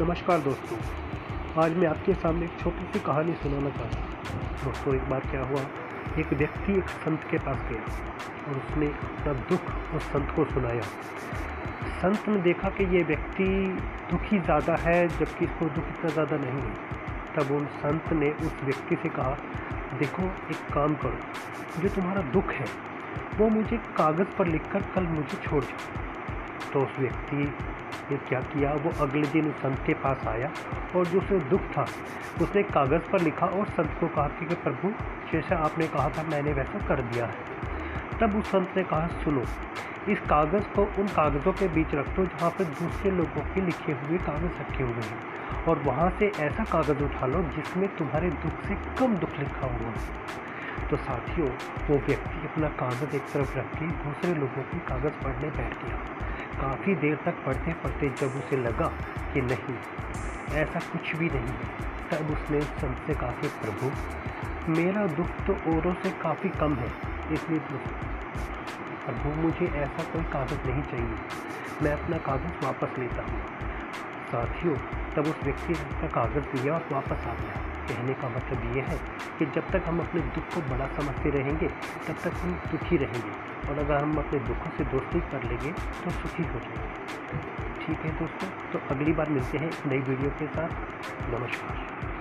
नमस्कार दोस्तों। आज मैं आपके सामने एक छोटी सी कहानी सुनाना चाहता हूँ। दोस्तों, एक बार क्या हुआ? एक व्यक्ति एक संत के पास गया और उसने अपना दुख उस संत को सुनाया। संत ने देखा कि ये व्यक्ति दुखी ज़्यादा है, जबकि इसको दुख इतना ज़्यादा नहीं है। तब उन संत ने उस व्यक्ति से कहा, देखो, एक काम करो। जो तुम्हारा दुख है, वो मुझे कागज़ पर लिखकर कल मुझे छोड़ जाओ। तो उस व्यक्ति ने क्या किया? वो अगले दिन उस संत के पास आया और जो उसे दुख था, उसने कागज़ पर लिखा और संत को कहा कि प्रभु, जैसा आपने कहा था, मैंने वैसा कर दिया है। तब उस संत ने कहा, सुनो, इस कागज़ को उन कागज़ों के बीच रख दो जहाँ पर दूसरे लोगों के लिखे हुए कागज़ रखे हुए हैं और वहाँ से ऐसा कागज़ उठा लो जिसमें तुम्हारे दुख से कम दुख लिखा हुआ है। तो साथियों, वो व्यक्ति अपना कागज़ एक तरफ़ रख के दूसरे लोगों के कागज़ पढ़ने बैठ गया। काफ़ी देर तक पढ़ते पढ़ते जब उसे लगा कि नहीं, ऐसा कुछ भी नहीं तब उसने संत से कहा कि, प्रभु, मेरा दुख तो औरों से काफ़ी कम है, इसलिए प्रभु, मुझे ऐसा कोई कागज़ नहीं चाहिए। मैं अपना कागज़ वापस लेता हूँ। साथियों, तब उस व्यक्ति ने अपना कागज़ लिया और वापस आ गया। कहने का मतलब ये है कि जब तक हम अपने दुख को बड़ा समझते रहेंगे, तब तक हम दुखी रहेंगे। और अगर हम अपने दुखों से दोस्ती कर लेंगे तो सुखी हो जाएँगे। ठीक है दोस्तों तो अगली बार मिलते हैं नई वीडियो के साथ। नमस्कार।